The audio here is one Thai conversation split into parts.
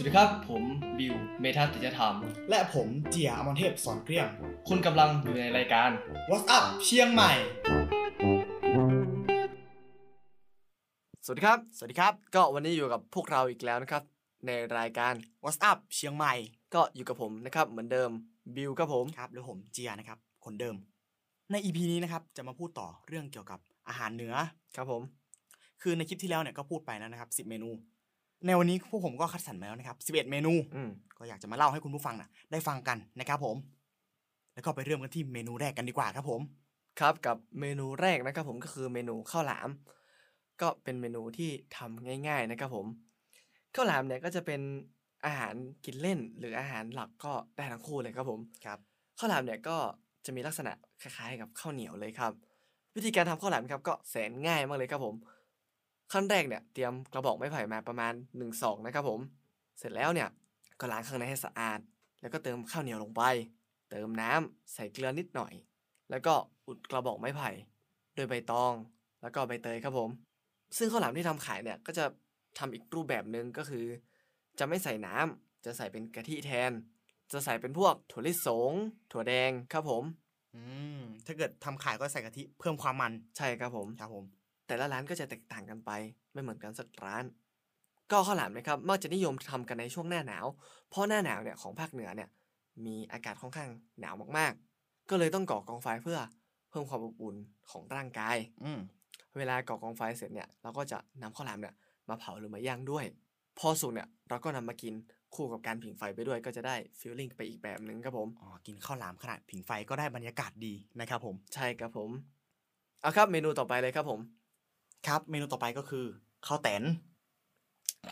วัสดีครับ ผมบิวเมทัศติจธรรม และผมเจียอมรเทพสอนเกลี้ยง คุณกำลังอยู่ในรายการ What's up เชียงใหม่ สวัสดีครับ สวัสดีครับ ก็วันนี้อยู่กับพวกเราอีกแล้วนะครับ ในรายการ What's up เชียงใหม่ ก็อยู่กับผมนะครับ เหมือนเดิมบิวครับผม ครับแล้วผมเจียนะครับ คนเดิม ใน EP นี้นะครับจะมาพูดต่อเรื่องเกี่ยวกับอาหารเหนือ ครับผม คือในคลิปที่แล้วเนี่ยก็พูดไปแล้วนะครับ 10 เมนู ในวันนี้พวกผมก็คัดสรรมาแล้วนะครับ 11 เมนูอืมก็อยากจะมาเล่าให้คุณผู้ฟังนะได้ฟังกันนะครับผม แล้วก็ไปเริ่มกันที่เมนูแรกกันดีกว่าครับผม ครับกับเมนูแรกนะครับผมก็คือเมนูข้าวหลาม ก็เป็นเมนูที่ทำง่าย ๆนะครับผมข้าวหลามเนี่ยก็จะเป็นอาหารกินเล่น หรืออาหารหลักก็ได้ทั้งคู่เลยครับผมครับข้าวหลามเนี่ยก็จะมีลักษณะคล้ายๆ กับข้าวเหนียวเลยครับ วิธีการทำข้าวหลามครับก็แสนง่ายมากเลยครับผม ขั้นแรกเนี่ยเตรียมกระบอกไม้ไผ่มาประมาณ1นศอกนะครับผม เสร็จแล้วเนี่ยก็ล้างข้างในให้สะอาด แล้วก็เติมข้าวเหนียวลงไป เติมน้ำใส่เกลือนิดหน่อย แล้วก็อุดกระบอกไม้ไผ่ด้วยใบตอง แล้วก็ใบเตยครับผม ซึ่งข้าวหลามที่ทำขายเนี่ยก็จะทำอีกรูปแบบหนึ่งก็คือ จะไม่ใส่น้ำจะใส่เป็นกะทิแทน จะใส่เป็นพวกถั่วลิสง ถั่วแดงครับผม อืมถ้าเกิดทำขายก็ใส่กะทิเพิ่มความมัน ใช่ครับผม ครับผม แต่ละร้านก็จะแตกต่างกันไป ไม่เหมือนกันสักร้าน ก็ข้าวหลามนะครับมักจะนิยมทำกันในช่วงหน้าหนาว เพราะหน้าหนาวเนี่ยของภาคเหนือเนี่ยมีอากาศค่อนข้างหนาวมากๆ ก็เลยต้องก่อกองไฟเพื่อเพิ่มความอบอุ่นของร่างกาย อืมเวลาก่อกองไฟเสร็จเนี่ยเราก็จะนำข้าวหลามเนี่ยมาเผาหรือมาย่างด้วย พอสุกเนี่ยเราก็นำมากินคู่กับการผิงไฟไปด้วยก็จะได้ฟีลลิ่งไปอีกแบบหนึ่งครับผม อ๋อ กินข้าวหลามขนาดผิงไฟก็ได้บรรยากาศดีนะครับผม ใช่ครับผม เอาครับเมนูต่อไปเลยครับผม ครับเมนูต่อไปก็คือข้าวแตน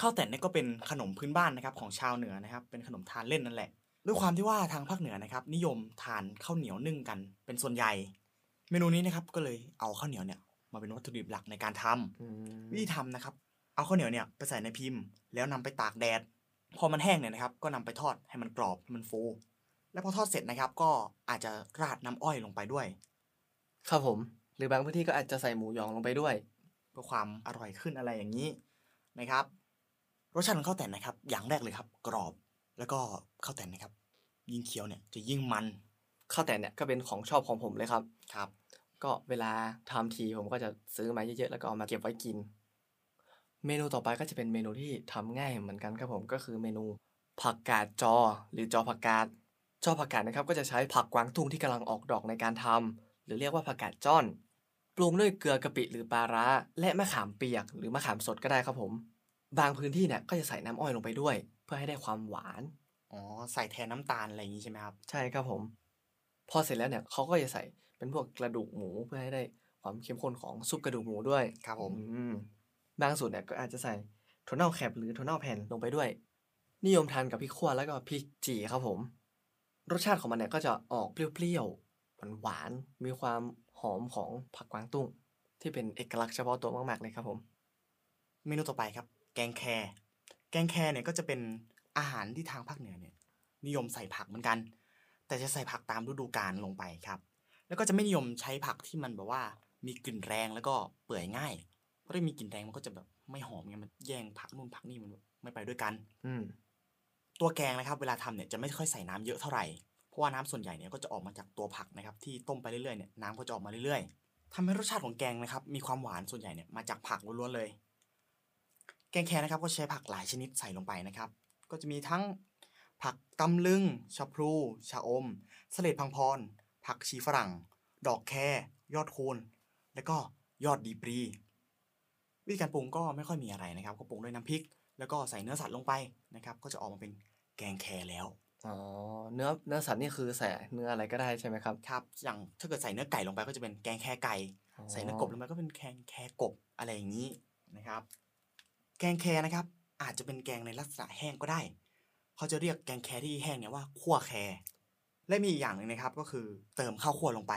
ข้าวแตนเนี่ยก็เป็นขนมพื้นบ้านนะครับของชาวเหนือนะครับ เป็นขนมทานเล่นนั่นแหละ ด้วยความที่ว่าทางภาคเหนือนะครับ นิยมทานข้าวเหนียวนึ่งกันเป็นส่วนใหญ่ เมนูนี้นะครับก็เลยเอาข้าวเหนียวเนี่ยมาเป็นวัตถุดิบหลักในการทำอืมวิธีทำนะครับ เอาข้าวเหนียวเนี่ยไปใส่ในพิมพ์ แล้วนำไปตากแดด พอมันแห้งเนี่ยนะครับ ก็นำไปทอดให้มันกรอบให้มันฟู แล้วพอทอดเสร็จนะครับ ก็อาจจะราดน้ำอ้อยลงไปด้วย ครับผม หรือบางพื้นที่ก็อาจจะใส่หมูหยองลงไปด้วยเพื่อความอร่อยขึ้นอะไรอย่างนี้นะครับ รสชาติของข้าวแต่นนะครับ อย่างแรกเลยครับ กรอบแล้วก็ข้าวแต่นนะครับ ยิ่งเคี้ยวเนี่ยจะยิ่งมันข้าวแต่นเนี่ยก็เป็นของชอบของผมเลยครับครับ ก็เวลาทำทีผมก็จะซื้อมาเยอะๆแล้วก็เอามาเก็บไว้กิน เมนูต่อไปก็จะเป็นเมนูที่ทำง่ายเหมือนกันครับผมก็คือเมนูผักกาดจอ หรือจอผักกาดจอผักกาดนะครับก็จะใช้ผักกวางตุ้งที่กำลังออกดอกในการทำหรือเรียกว่าผักกาดจ้อน ปรุงด้วยเกลือกะปิหรือปลาร้า และมะขามเปียกหรือมะขามสดก็ได้ครับผม บางพื้นที่เนี่ยก็จะใส่น้ำอ้อยลงไปด้วย เพื่อให้ได้ความหวาน อ๋อ ใส่แทนน้ำตาลอะไรอย่างนี้ใช่ไหมครับ ใช่ครับผม พอเสร็จแล้วเนี่ยเขาก็จะใส่เป็นพวกกระดูกหมูเพื่อให้ได้ความเข้มข้นของซุปกระดูกหมูด้วยครับผมอืมบางสูตรเนี่ยก็อาจจะใส่ถั่วเน่าแคบหรือถั่วเน่าแผ่นลงไปด้วย นิยมทานกับพริกขั่วแล้วก็พริกจี่ครับผม รสชาติของมันเนี่ยก็จะออกเปรี้ยวๆหวานๆมีความ หอมของผักกวางตุ้ง ที่เป็นเอกลักษณ์เฉพาะตัวมากๆเลยครับผม เมนูต่อไปครับ แกงแคแกงแคเนี่ยก็จะเป็นอาหารที่ทางภาคเหนือเนี่ยนิยมใส่ผักเหมือนกัน แต่จะใส่ผักตามฤดูกาลลงไปครับ แล้วก็จะไม่นิยมใช้ผักที่มันแบบว่ามีกลิ่นแรงแล้วก็เปื่อยง่าย เพราะถ้ามีกลิ่นแรงมันก็จะแบบไม่หอมไงมันแย่งผักนู่นผักนี่มันไม่ไปด้วยกัน อืมตัวแกงนะครับ เวลาทำเนี่ยจะไม่ค่อยใส่น้ำเยอะเท่าไหร่เพ ราะว่าน้ำส่วนใหญ่เนี่ยก็จะออกมาจากตัวผักนะครับที่ต้มไปเรื่อยๆเนี่ยน้ำก็จะออกมาเรื่อยๆทำให้รสชาติของแกงนะครับมีความหวานส่วนใหญ่เนี่ยมาจากผักล้วนๆเลย แกงแคนะครับก็ใช้ผักหลายชนิดใส่ลงไปนะครับ ก็จะมีทั้งผักตำลึง ชะพลู ชะอมสเลดพังพร ผักชีฝรั่ง ดอกแค ยอดคูนแล้วก็ยอดดีปรี วิธีการปรุงก็ไม่ค่อยมีอะไรนะครับ ก็ปรุงด้วยน้ำพริก แล้วก็ใส่เนื้อสัตว์ลงไปนะครับ ก็จะออกมาเป็นแกงแคแล้ว อ๋อเนื้อเนื้อสัตว์นี่คือใส่เนื้ออะไรก็ได้ใช่ไหมครับ ครับ อย่างถ้าเกิดใส่เนื้อไก่ลงไปก็จะเป็นแกงแคไก่อ๋อใส่เนื้อกบลงไปก็เป็นแกงแคกบอะไรอย่างนี้นะครับ แกงแคนะครับ อาจจะเป็นแกงในลักษณะแห้งก็ได้ เขาจะเรียกแกงแคที่แห้งเนี่ยว่าคั่วแคและมีอีกอย่างหนึ่งนะครับก็คือเติมข้าวคั่วลงไป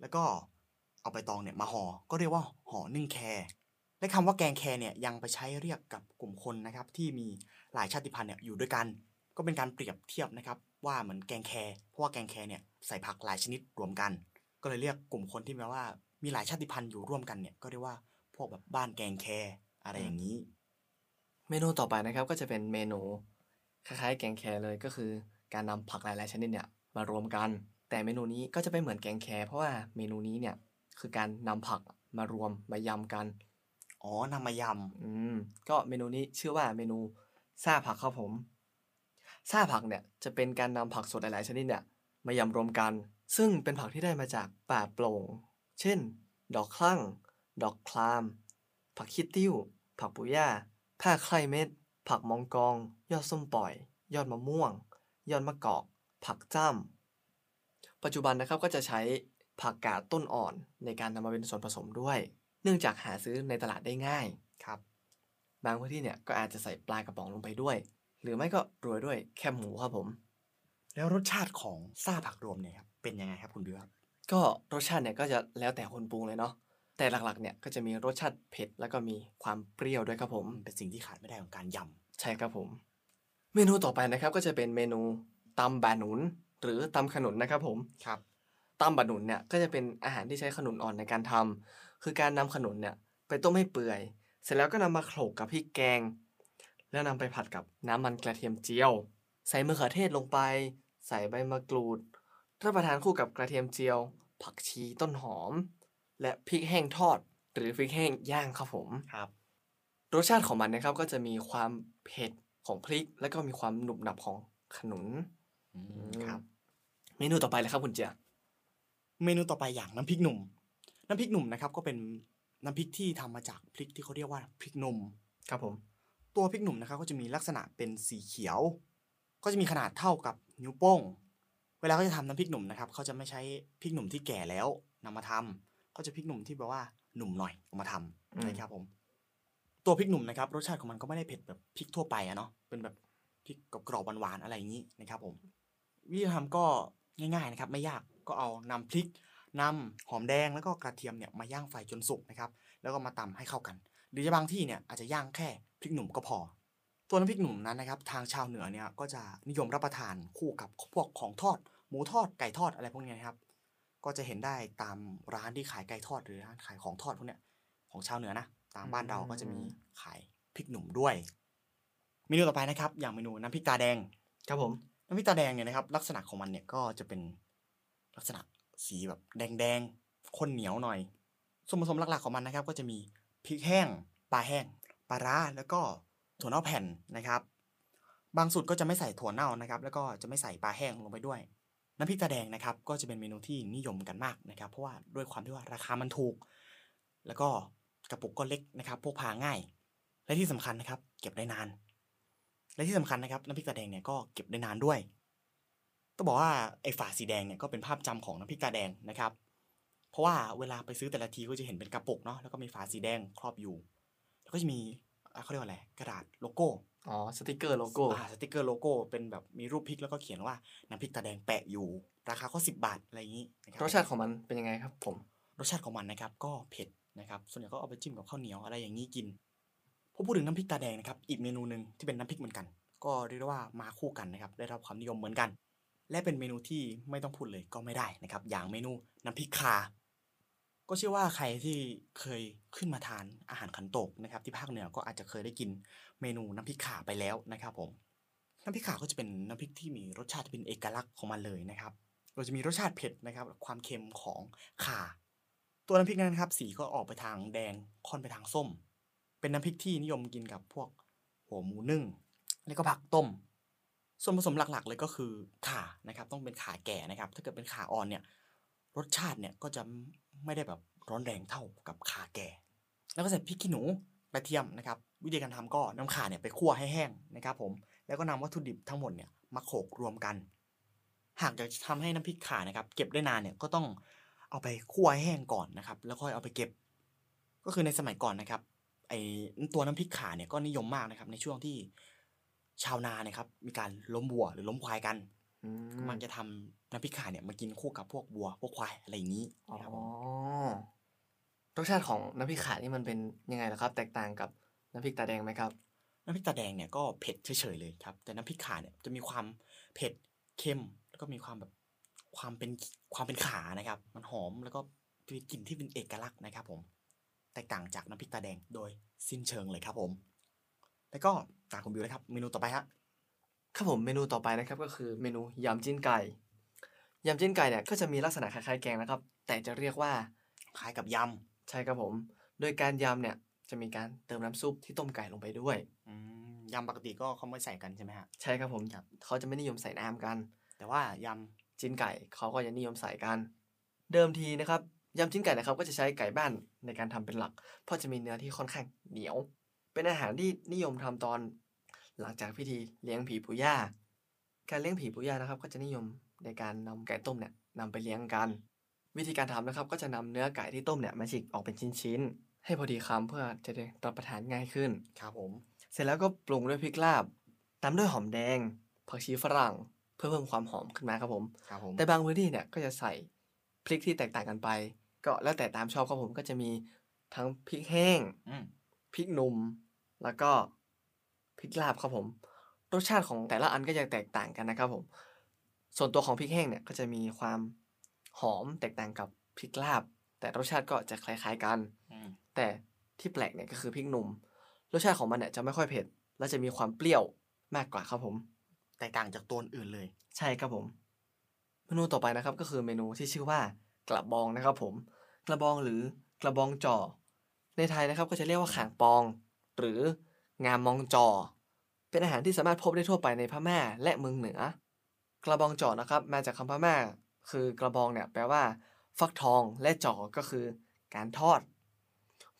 แล้วก็เอาใบตองเนี่ยมาห่อก็เรียกว่าห่อนึ่งแคและคำว่าแกงแคเนี่ยยังไปใช้เรียกกับกลุ่มคนนะครับที่มีหลายชาติพันธุ์เนี่ยอยู่ด้วยกัน ก็เป็นการเปรียบเทียบนะครับว่าเหมือนแกงแคเพราะว่าแกงแคเนี่ยใส่ผักหลายชนิดรวมกัน ก็เลยเรียกกลุ่มคนที่แปลว่า มีหลายชาติพันธุ์อยู่ร่วมกันเนี่ยก็เรียกว่าพวกแบบบ้านแกงแคอะไรอย่างนี้ เมนูต่อไปนะครับก็จะเป็นเมนูคล้ายๆ แกงแคเลยก็คือ การนำผักหลายๆชนิดเนี่ยมารวมกัน แต่เมนูนี้ก็จะไม่เหมือนแกงแคเพราะว่าเมนูนี้เนี่ยคือการนำผักมารวมมายำกันอ๋อนำมายอืมก็เมนูนี้ชื่อว่าเมนูซ่าผักครับผม ซ่าผักเนี่ยจะเป็นการนำผักสดหลายๆชนิดเนี่ยมายำรวมกัน ซึ่งเป็นผักที่ได้มาจากป่าโปร่ง เช่น ดอกคลั่ง ดอกคลาม ผักขี้ติ้ว ผักปุย่าผ้าไคล้เม็ด ผักมองกอง ยอดส้มปล่อย ยอดมะม่วง ยอดมะกอก ผักจ้ำปัจจุบันนะครับก็จะใช้ผักกาดต้นอ่อนในการนำมาเป็นส่วนผสมด้วย เนื่องจากหาซื้อในตลาดได้ง่ายครับ บางพื้นที่เนี่ยก็อาจจะใส่ปลากระป๋องลงไปด้วย หรือไม่ก็โรยด้วยแคบหมูครับผม แล้วรสชาติของซ่าผักรวมเนี่ยครับเป็นยังไงครับคุณบิวครับก็รสชาติเนี่ยก็จะแล้วแต่คนปรุงเลยเนาะแต่หลักๆเนี่ยก็จะมีรสชาติเผ็ดแล้วก็มีความเปรี้ยวด้วยครับผมเป็นสิ่งที่ขาดไม่ได้ของการยใช่ครับผม เมนูต่อไปนะครับก็จะเป็นเมนูตำบะหนุน หรือตำขนุนนะครับผมำครับตำบะหนุนเนี่ยก็จะเป็นอาหารที่ใช้ขนุนอ่อนในการทำคือการนำขนุนเนี่ยไปต้มให้เปื่อย เสร็จแล้วก็นำมาโขลกกับพริกแกง แล้วนำไปผัดกับน้ำมันกระเทียมเจียว ใส่มะเขือเทศลงไป ใส่ใบมะกรูดรับประทานคู่กับกระเทียมเจียว ผักชีต้นหอม และพริกแห้งทอด หรือพริกแห้งย่างครับผมครับ รสชาติของมันนะครับก็จะมีความเผ็ดของพริก แล้วก็มีความหนุบหนับของขนุนอืมครับ เมนูต่อไปเลยครับคุณเจียเมนูต่อไปอย่างน้ำพริกหนุ่ม น้ำพริกหนุ่มนะครับก็เป็นน้ำพริกที่ทำมาจากพริกที่เขาเรียกว่าพริกหนุ่มครับผม ตัวพริกหนุ่มนะครับก็จะมีลักษณะเป็นสีเขียว ก็จะมีขนาดเท่ากับนิ้วโป้ง เวลาเขาจะทำน้ำพริกหนุ่มนะครับเขาจะไม่ใช้พริกหนุ่มที่แก่แล้วนำมาทำก็จะพริกหนุ่มที่แบบว่าหนุ่มหน่อยเอามาทำนะครับผม ตัวพริกหนุ่มนะครับรสชาติของมันก็ไม่ได้เผ็ดแบบพริกทั่วไปอะเนาะเป็นแบบพริกกรอบๆหวานๆอะไรอย่างนี้นะครับผมวิธีทำก็ง่ายๆนะครับไม่ยากก็เอานำพริกนำหอมแดงแล้วก็กระเทียมเนี่ยมาย่างไฟจนสุกนะครับ แล้วก็มาตำให้เข้ากัน หรือจะบางที่เนี่ยอาจจะย่างแค่พริกหนุ่มก็พอ ตัวน้ำพริกหนุ่มนั้นนะครับทางชาวเหนือเนี่ยก็จะนิยมรับประทานคู่กับพวกของทอด หมูทอดไก่ทอดอะไรพวกนี้นะครับ ก็จะเห็นได้ตามร้านที่ขายไก่ทอดหรือร้านขายของทอดพวกเนี้ยของชาวเหนือนะตามบ้านเราก็จะมีขายพริกหนุ่มด้วยเมนูต่อไปนะครับ อย่างเมนูน้ำพริกตาแดงครับผมน้ำพริกตาแดงเนี่ยนะครับ ลักษณะของมันเนี่ยก็จะเป็นลักษณะสีแบบแดงๆข้นเหนียวหน่อยส่วนผสมหลักๆของมันนะครับ ก็จะมี พริกแห้ง ปลาแห้ง ปลาร้า แล้วก็ถั่วเน่าแผ่นนะครับ บางสูตรก็จะไม่ใส่ถั่วเน่านะครับ แล้วก็จะไม่ใส่ปลาแห้งลงไปด้วย น้ำพริกตาแดงนะครับ ก็จะเป็นเมนูที่นิยมกันมากนะครับ เพราะว่าด้วยความที่ว่าราคามันถูก แล้วก็กระปุกก็เล็กนะครับ พกพาง่าย และที่สำคัญนะครับ เก็บได้นาน และที่สำคัญนะครับน้ำพริกตาแดงเนี่ยก็เก็บได้นานด้วยต้องบอกว่าไอ้ฝาสีแดงเนี่ยก็เป็นภาพจำของน้ำพริกตาแดงนะครับ เพราะว่าเวลาไปซื้อแต่ละทีก็จะเห็นเป็นกระปุกเนาะแล้วก็มีฝาสีแดงครอบอยู่ แล้วก็จะมีอะเขาเรียกว่าอะไรกระดาษโลโก้อ๋อสติกเกอร์โลโก้อ่าสติกเกอร์โลโก้เป็นแบบมีรูปพริกแล้วก็เขียนว่าน้ำพริกตาแดงแปะอยู่ ราคาก็สิบบาทอะไรอย่างนี้นะครับรสชาติของมันเป็นยังไงครับ ผมรสชาติของมันนะครับก็เผ็ดนะครับส่วนใหญ่ก็เอาไปจิ้มกับข้าวเหนียวอะไรอย่างนี้กินพอพูดถึงน้ำพริกตาแดงนะครับอีกเมนูหนึ่งที่เป็นน้ำพริกเหมือนกัน ก็เรียกได้ว่ามาคู่กันนะครับได้รับความนิยมเหมือนกัน และเป็นเมนูที่ไม่ต้องพูดเลยก็ไม่ได้นะครับอย่างเมนูน้ำพริกข่า ก็เชื่อว่าใครที่เคยขึ้นมาทานอาหารขันโตกนะครับที่ภาคเหนือก็อาจจะเคยได้กินเมนูน้ำพริกข่าไปแล้วนะครับผมน้ำพริกข่าก็จะเป็นน้ำพริกที่มีรสชาติเป็นเอกลักษณ์ของมันเลยนะครับเราจะมีรสชาติเผ็ดนะครับ ความเค็มของข่า ตัวน้ำพริกนั้นครับ สีก็ออกไปทางแดงค่อนไปทางส้ม เป็นน้ำพริกที่นิยมกินกับพวกหัวหมูนึ่ง แล้วก็ผักต้ม ส่วนผสมหลักๆ เลยก็คือข่านะครับ ต้องเป็นข่าแก่นะครับ ถ้าเกิดเป็นข่าอ่อนเนี่ย รสชาติเนี่ยก็จะ ไม่ได้แบบร้อนแรงเท่ากับขาแก่ แล้วก็ใส่พริกขี้หนูกระเทียมนะครับ วิธีการทำก็นำข่าเนี่ยไปคั่วให้แห้งนะครับผมแล้วก็นำวัตถุดิบทั้งหมดเนี่ยมาโขลกรวมกัน หากจะทำให้น้ำพริกข่านะครับ เก็บได้นานเนี่ยก็ต้องเอาไปคั่วให้แห้งก่อนนะครับ แล้วค่อยเอาไปเก็บ ก็คือในสมัยก่อนนะครับไอตัวน้ำพริกข่าเนี่ยก็นิยมมากนะครับ ในช่วงที่ชาวนาเนี่ยครับ มีการล้มวัวหรือล้มควายกัน มันจะทำน้ำพริกข่าเนี่ยมากินคู่กับพวกวัวพวกควายอะไรอย่างนี้อ๋อนะครับผมรสชาติของน้ำพริกข่านี่มันเป็นยังไงล่ะครับ แตกต่างกับน้ำพริกตาแดงไหมครับน้ำพริกตาแดงเนี่ยก็เผ็ดเฉยๆเลยครับ แต่น้ำพริกข่าเนี่ยจะมีความเผ็ดเค็มแล้วก็มีความแบบความเป็นความเป็นขานะครับ มันหอมแล้วก็มีกลิ่นที่เป็นเอกลักษณ์นะครับ ผม แตกต่างจากน้ำพริกตาแดงโดยสิ้นเชิงเลยครับผม แล้วก็ตามคุณบิวเลยครับเมนูต่อไปฮะ ครับผมเมนูต่อไปนะครับก็คือเมนูยำจิ้นไก่ยำจิ้นไก่เนี่ยก็จะมีลักษณะคล้ายๆแกงนะครับ แต่จะเรียกว่าคล้ายกับยใช่ครับผม โดยการยำเนี่ยจะมีการเติมน้ำซุปที่ต้มไก่ลงไปด้วยำอืมยำปกติก็เขาไม่ใส่กันใช่ไหมฮะใช่ครับผมครับเขาจะไม่นิยมใส่น้ำกัน แต่ว่ายจิ้นไก่เขาก็จะนิยมใส่กัน เดิมทีนะครับยำจิ้นไก่นะครับก็จะใช้ไก่บ้านในการทำเป็นหลัก เพราะจะมีเนื้อที่ค่อนข้างเหนียว เป็นอาหารที่นิยมทำตอน หลังจากพิธีเลี้ยงผีปู่ย่า การเลี้ยงผีปู่ย่านะครับ ก็จะนิยมในการนำไก่ต้มเนี่ยนำไปเลี้ยงกัน วิธีการทำนะครับ ก็จะนำเนื้อไก่ที่ต้มเนี่ยมาฉีกออกเป็นชิ้นๆ ให้พอดีคำเพื่อจะได้รับประทานง่ายขึ้นำครับผม เสร็จแล้วก็ปรุงด้วยพริกลาบตามด้วยหอมแดงผักชีฝรั่ง เพื่อเพิ่มความหอมขึ้นมาครับผมครับผมแต่บางพื้นที่เนี่ยก็จะใส่พริกที่แตกต่างกันไป ก็แล้วแต่ตามชอบครับผมก็จะมีทั้งพริกแห้งอืมพริกหนุ่มแล้วก็ พริกลาบครับผม รสชาติของแต่ละอันก็จะแตกต่างกันนะครับผม ส่วนตัวของพริกแห้งเนี่ยก็จะมีความหอมแตกต่างกับพริกลาบ แต่รสชาติก็จะคล้าย ๆกันอืมแต่ที่แปลกเนี่ยก็คือพริกหนุ่ม รสชาติของมันเนี่ยจะไม่ค่อยเผ็ด และจะมีความเปรี้ยวมากกว่าครับผม แตกต่างจากตัวอื่นเลย ใช่ครับผม เมนูต่อไปนะครับก็คือเมนูที่ชื่อว่ากระบองนะครับผม กระบองหรือกระบองจ่อ ในไทยนะครับก็จะเรียกว่าข่างปอง หรือ งามมองจอ เป็นอาหารที่สามารถพบได้ทั่วไปในพม่าและเมืองเหนือ กระบองจ่อนะครับ มาจากคำพม่า คือกระบองเนี่ยแปลว่า ฟักทองและจ่อก็คือ การทอด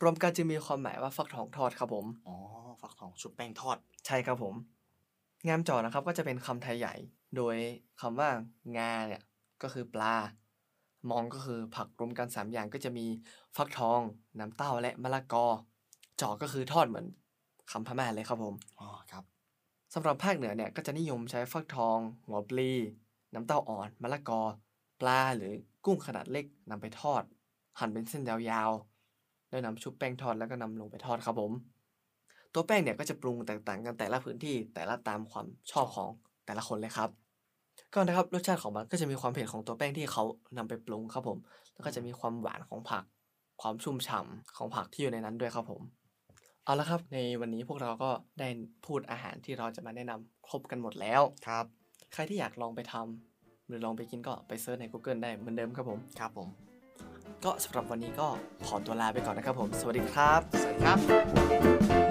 รวมกันจึงมีความหมายว่าฟักทองทอดครับผม อ๋อ ฟักทองชุบแป้งทอด ใช่ครับผม งามจ่อนะครับก็จะเป็นคำไทยใหญ่ โดยคำว่างาเนี่ยก็คือปลา มองก็คือผักรวมกันสามอย่างก็จะมีฟักทอง น้ำเต้าและมะละกอจ่อก็คือทอดเหมือน คำพม่าเลยครับผมอ๋อครับสำหรับภาคเหนือเนี่ยก็จะนิยมใช้ฟักทอง หัวปลี น้ำเต้าอ่อน มะละกอ ปลาหรือกุ้งขนาดเล็กนำไปทอด หั่นเป็นเส้นยาวๆแล้วนำชุบแป้งทอดแล้วก็นำลงไปทอดครับผม ตัวแป้งเนี่ยก็จะปรุงแตกต่างกันแต่ละพื้นที่แต่ละตามความชอบของแต่ละคนเลยครับ ก็นะครับรสชาติของมันก็จะมีความเผ็ดของตัวแป้งที่เขานำไปปรุงครับผม แล้วก็จะมีความหวานของผัก ความชุ่มฉ่ำของผักที่อยู่ในนั้นด้วยครับผม เอาละครับในวันนี้พวกเราก็ได้พูดอาหารที่เราจะมาแนะนำครบกันหมดแล้วครับ ใครที่อยากลองไปทำหรือลองไปกินก็ไปเซิร์ชใน Google ได้เหมือนเดิมครับผมครับผม ก็สำหรับวันนี้ก็ขอตัวลาไปก่อนนะครับผม สวัสดีครับ สวัสดีครับ